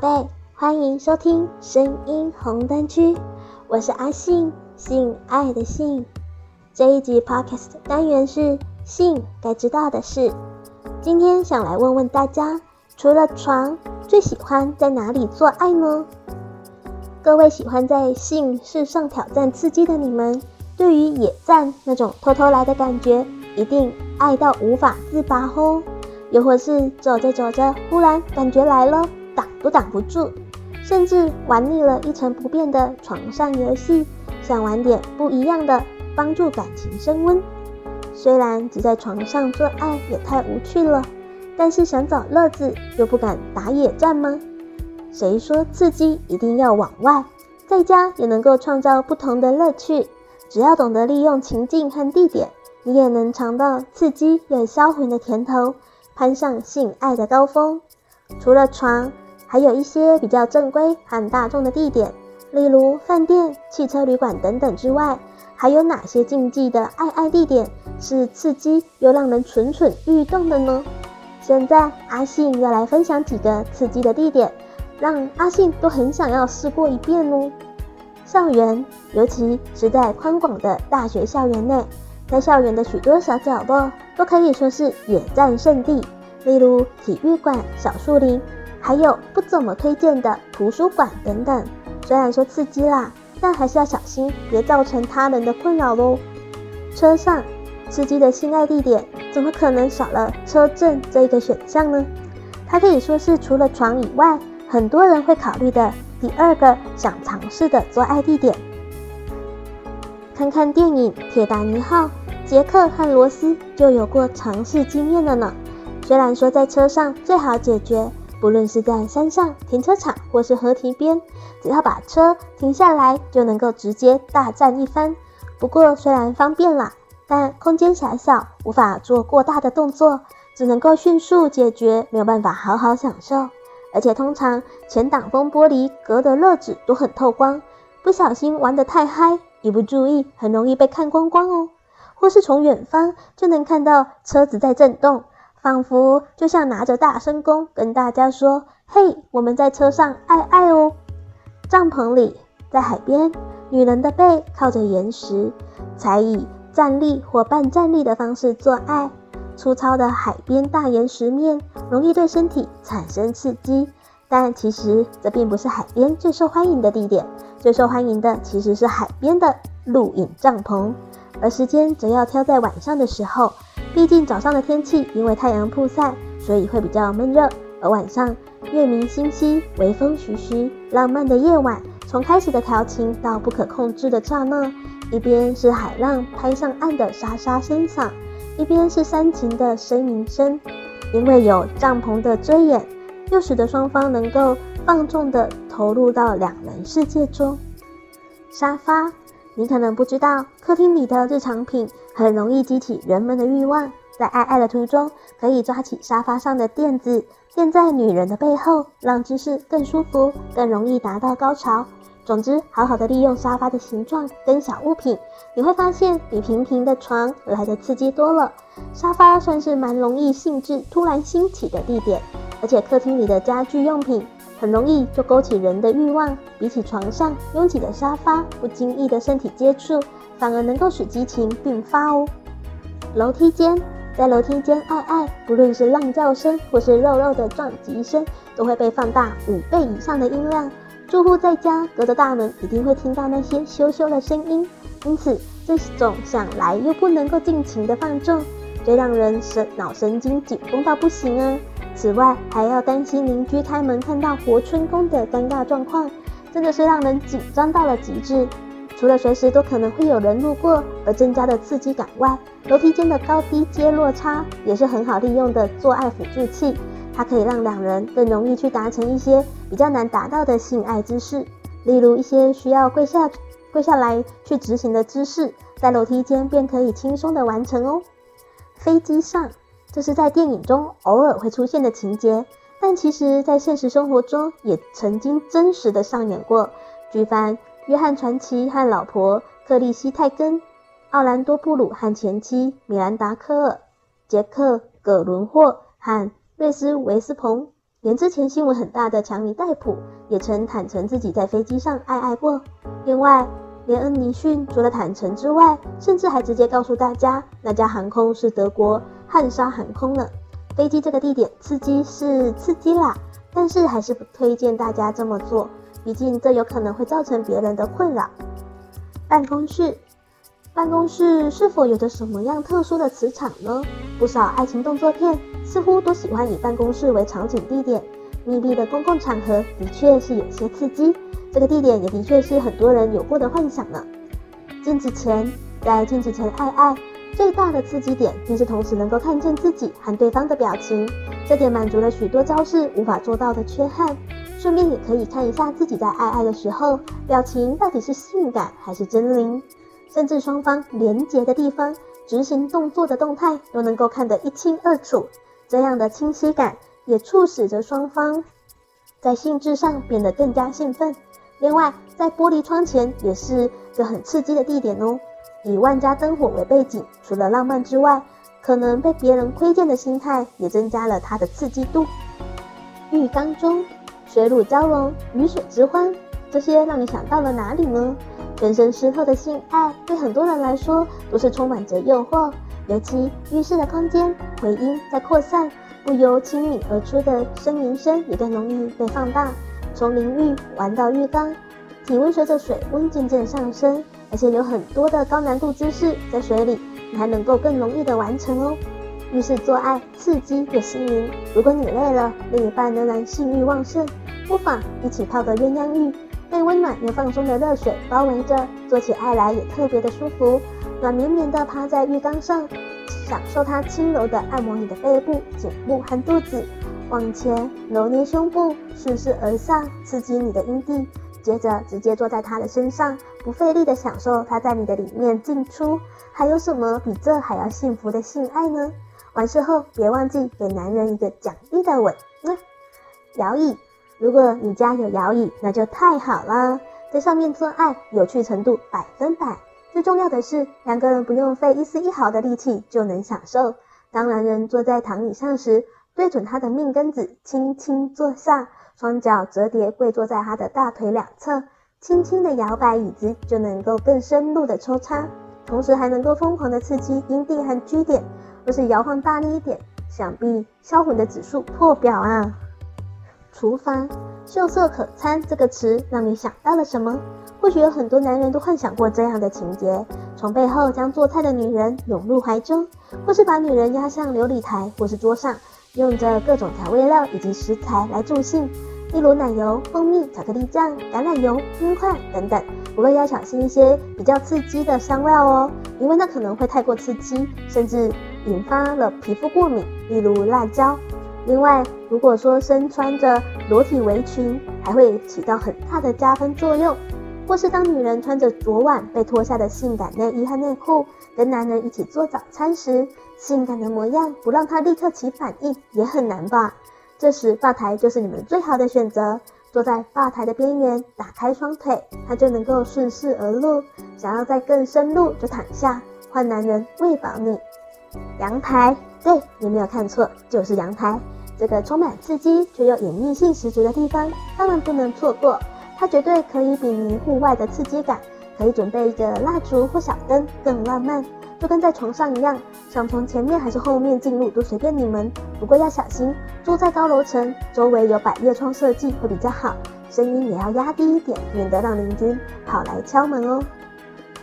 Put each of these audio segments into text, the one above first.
宝贝，欢迎收听声音红灯区，我是阿信，性爱的性。这一集 Podcast 单元是性该知道的事。今天想来问问大家，除了床，最喜欢在哪里做爱呢？各位喜欢在性事上挑战刺激的你们，对于野战那种偷偷来的感觉，一定爱到无法自拔哦。又或是走着走着，忽然感觉来了。挡都挡不住，甚至玩腻了一成不变的床上游戏，想玩点不一样的，帮助感情升温。虽然只在床上做爱也太无趣了，但是想找乐子又不敢打野战吗？谁说刺激一定要往外？在家也能够创造不同的乐趣。只要懂得利用情境和地点，你也能尝到刺激又销魂的甜头，攀上性爱的高峰。除了床。还有一些比较正规和大众的地点，例如饭店、汽车旅馆等等之外，还有哪些禁忌的爱爱地点是刺激又让人蠢蠢欲动的呢？现在阿信要来分享几个刺激的地点，让阿信都很想要试过一遍哦。校园，尤其是在宽广的大学校园内，在校园的许多小角落都可以说是野战圣地，例如体育馆、小树林。还有不怎么推荐的图书馆等等，虽然说刺激啦，但还是要小心，别造成他人的困扰喽。车上刺激的性爱地点，怎么可能少了车震这一个选项呢？它可以说是除了床以外，很多人会考虑的第二个想尝试的做爱地点。看看电影《铁达尼号》，杰克和罗斯就有过尝试经验了呢。虽然说在车上最好解决。不论是在山上停车场或是河堤边，只要把车停下来，就能够直接大战一番。不过虽然方便啦，但空间狭小，无法做过大的动作，只能够迅速解决，没有办法好好享受。而且通常前挡风玻璃隔的乐纸都很透光，不小心玩得太嗨，一不注意很容易被看光光哦。或是从远方就能看到车子在震动。仿佛就像拿着大声公跟大家说：“嘿，我们在车上爱爱哦。”帐篷里，在海边，女人的背靠着岩石，才以站立或半站立的方式做爱。粗糙的海边大岩石面容易对身体产生刺激，但其实这并不是海边最受欢迎的地点。最受欢迎的其实是海边的露营帐篷，而时间则要挑在晚上的时候。毕竟早上的天气因为太阳曝晒，所以会比较闷热。而晚上月明星稀，微风徐徐，浪漫的夜晚，从开始的调情到不可控制的刹那，一边是海浪拍上岸的沙沙声响，一边是煽情的呻吟声。因为有帐篷的遮掩，又使得双方能够放纵地投入到两人世界中。沙发。你可能不知道，客厅里的日常品很容易激起人们的欲望。在爱爱的途中，可以抓起沙发上的垫子，垫在女人的背后，让姿势更舒服，更容易达到高潮。总之，好好的利用沙发的形状跟小物品，你会发现比平平的床来的刺激多了。沙发算是蛮容易兴致突然兴起的地点，而且客厅里的家具用品。很容易就勾起人的欲望，比起床上拥挤的沙发，不经意的身体接触，反而能够使激情迸发哦。楼梯间，在楼梯间爱爱，不论是浪叫声或是肉肉的撞击声，都会被放大五倍以上的音量。住户在家隔着大门，一定会听到那些咻咻的声音，因此这种想来又不能够尽情的放纵，最让人神脑神经紧绷到不行啊。此外，还要担心邻居开门看到活春宫的尴尬状况，真的是让人紧张到了极致。除了随时都可能会有人路过而增加的刺激感外，楼梯间的高低阶落差也是很好利用的做爱辅助器。它可以让两人更容易去达成一些比较难达到的性爱姿势，例如一些需要跪下跪下来去执行的姿势，在楼梯间便可以轻松的完成哦。飞机上。这是在电影中偶尔会出现的情节，但其实，在现实生活中也曾经真实的上演过。举凡约翰传奇和老婆克莉希泰根、奥兰多布鲁和前妻米兰达科尔、杰克葛伦霍和瑞斯维斯彭、连之前新闻很大的强尼戴普也曾坦诚自己在飞机上爱爱过。另外，连恩尼逊除了坦诚之外，甚至还直接告诉大家，那家航空是德国汉莎航空呢。飞机这个地点刺激是刺激啦，但是还是不推荐大家这么做，毕竟这有可能会造成别人的困扰。办公室，办公室是否有着什么样特殊的磁场呢？不少爱情动作片似乎都喜欢以办公室为场景地点，密闭的公共场合的确是有些刺激。这个地点也的确是很多人有过的幻想呢。镜子前，在镜子前爱爱。最大的刺激点，便是同时能够看见自己和对方的表情，这点满足了许多招式无法做到的缺憾。顺便也可以看一下自己在爱爱的时候，表情到底是性感还是狰狞，甚至双方连结的地方、执行动作的动态都能够看得一清二楚。这样的清晰感，也促使着双方在性致上变得更加兴奋。另外，在玻璃窗前也是个很刺激的地点哦。以万家灯火为背景，除了浪漫之外，可能被别人窥见的心态也增加了它的刺激度。浴缸中，水乳交融，鱼水之欢，这些让你想到了哪里呢？全身湿透的性爱，对很多人来说都是充满着诱惑。尤其浴室的空间，回音在扩散，不由轻抿而出的呻吟声也更容易被放大。从淋浴玩到浴缸，体温随着水温渐渐上升。而且有很多的高难度姿势在水里，你还能够更容易的完成哦。浴室做爱刺激又新颖，如果你累了，另一半仍然性欲旺盛，不妨一起泡个鸳鸯浴，被温暖又放松的热水包围着，做起爱来也特别的舒服。软绵绵的趴在浴缸上，享受它轻柔的按摩你的背部、颈部和肚子，往前揉捏胸部，顺势而上，刺激你的阴蒂。接着直接坐在他的身上，不费力的享受他在你的里面进出，还有什么比这还要幸福的性爱呢？完事后别忘记给男人一个奖励的吻。摇椅，如果你家有摇椅，那就太好了，在上面做爱有趣程度百分百。最重要的是，两个人不用费一丝一毫的力气就能享受。当男人坐在躺椅上时，对准他的命根子，轻轻坐下。双脚折叠，跪坐在他的大腿两侧，轻轻的摇摆椅子，就能够更深入的抽插，同时还能够疯狂的刺激阴蒂和 G 点。若是摇晃大力一点，想必销魂的指数破表啊！厨房秀色可餐这个词让你想到了什么？或许有很多男人都幻想过这样的情节：从背后将做菜的女人拥入怀中，或是把女人压上琉璃台或是桌上，用着各种调味料以及食材来助兴。例如奶油、蜂蜜、巧克力酱、橄榄油、冰块等等，不过要小心一些比较刺激的香料哦，因为那可能会太过刺激，甚至引发了皮肤过敏，例如辣椒。另外，如果说身穿着裸体围裙，还会起到很大的加分作用。或是当女人穿着昨晚被脱下的性感内衣和内裤，跟男人一起做早餐时，性感的模样不让他立刻起反应也很难吧。这时，吧台就是你们最好的选择。坐在吧台的边缘，打开双腿，它就能够顺势而入。想要再更深入，就躺下，换男人喂饱你。阳台，对，你没有看错，就是阳台。这个充满刺激却又隐秘性十足的地方，当然不能错过。它绝对可以比拟户外的刺激感，可以准备一个蜡烛或小灯，更浪漫。就跟在床上一样，想从前面还是后面进入都随便你们。不过要小心，住在高楼层，周围有百叶窗设计会比较好，声音也要压低一点，免得让邻居跑来敲门哦。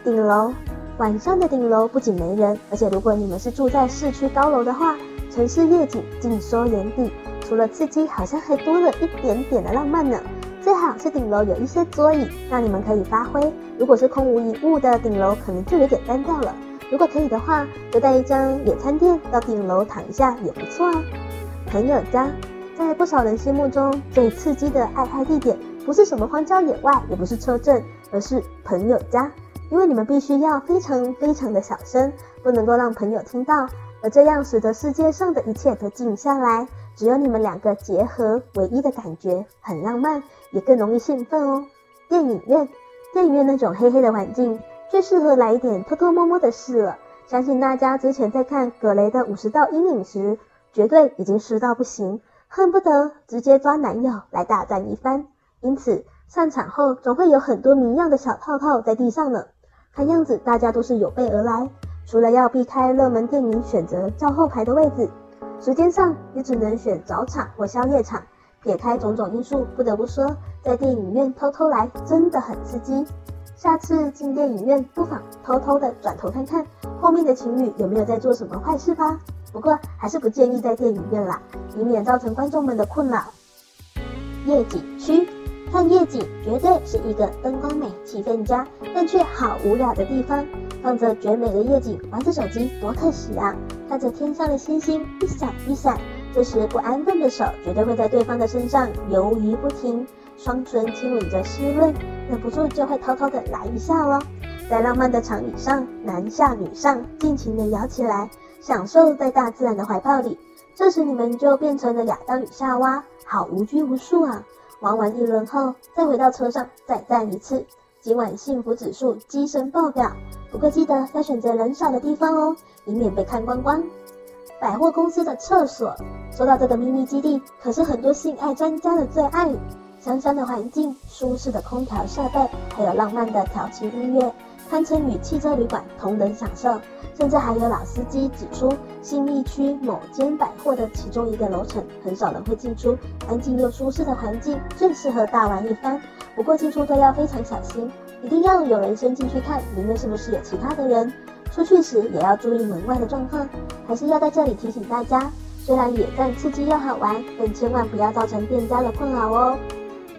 顶楼，晚上的顶楼不仅没人，而且如果你们是住在市区高楼的话，城市夜景尽收眼底，除了刺激，好像还多了一点点的浪漫呢。最好是顶楼有一些桌椅，让你们可以发挥。如果是空无一物的顶楼，可能就有点单调了。如果可以的话，就带一张野餐垫到顶楼躺一下也不错啊。朋友家，在不少人心目中最刺激的爱拍地点，不是什么荒郊野外，也不是车震，而是朋友家。因为你们必须要非常非常的小声，不能够让朋友听到，而这样使得世界上的一切都静下来，只有你们两个结合唯一的感觉，很浪漫，也更容易兴奋哦。电影院，电影院那种黑黑的环境。最适合来一点偷偷摸摸的事了。相信大家之前在看葛雷的五十道阴影时，绝对已经湿到不行。恨不得直接抓男友来大战一番。因此，散场后总会有很多谜样的小套套在地上呢。看样子大家都是有备而来，除了要避开热门电影选择较后排的位置，时间上也只能选早场或宵夜场。撇开种种因素，不得不说，在电影院偷偷来真的很刺激。下次进电影院，不妨偷偷的转头看看后面的情侣有没有在做什么坏事吧。不过还是不建议在电影院啦，以免造成观众们的困扰。夜景区看夜景绝对是一个灯光美、气氛佳，但却好无聊的地方。望着绝美的夜景，玩着手机多可惜啊！看着天上的星星一闪一闪，这时不安分的手绝对会在对方的身上游移不停，双唇亲吻着湿润，忍不住就会偷偷的来一下喽。在浪漫的长椅上，男下女上，尽情的摇起来。享受在大自然的怀抱里，这时你们就变成了亚当与夏娃，好无拘无束啊！玩完一轮后，再回到车上再战一次，今晚幸福指数跻身爆表。不过记得要选择人少的地方哦，以免被看光光。百货公司的厕所，说到这个秘密基地，可是很多性爱专家的最爱。香香的环境、舒适的空调设备，还有浪漫的调情音乐。堪称与汽车旅馆同等享受，甚至还有老司机指出，新义区某间百货的其中一个楼层很少人会进出，安静又舒适的环境最适合大玩一番。不过进出都要非常小心，一定要有人先进去看里面是不是有其他的人，出去时也要注意门外的状况。还是要在这里提醒大家，虽然野战刺激又好玩，但千万不要造成店家的困扰哦。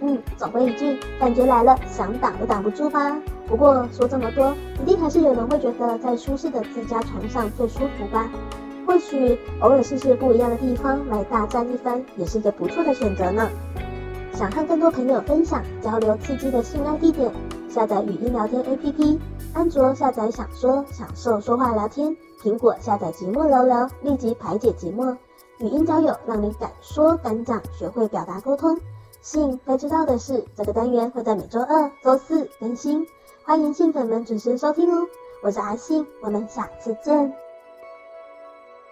嗯，总归一句，感觉来了，想挡都挡不住吧。不过说这么多，一定还是有人会觉得在舒适的自家床上最舒服吧？或许偶尔试试不一样的地方来大战一番，也是一个不错的选择呢。想和更多朋友分享交流刺激的性爱地点，下载语音聊天 APP，安卓下载想说享受说话聊天，苹果下载寂寞聊聊，立即排解寂寞。语音交友让你敢说敢讲，学会表达沟通。性该知道的是，这个单元会在每周二、周四更新。欢迎新粉们准时收听哦，我是阿信，我们下次见。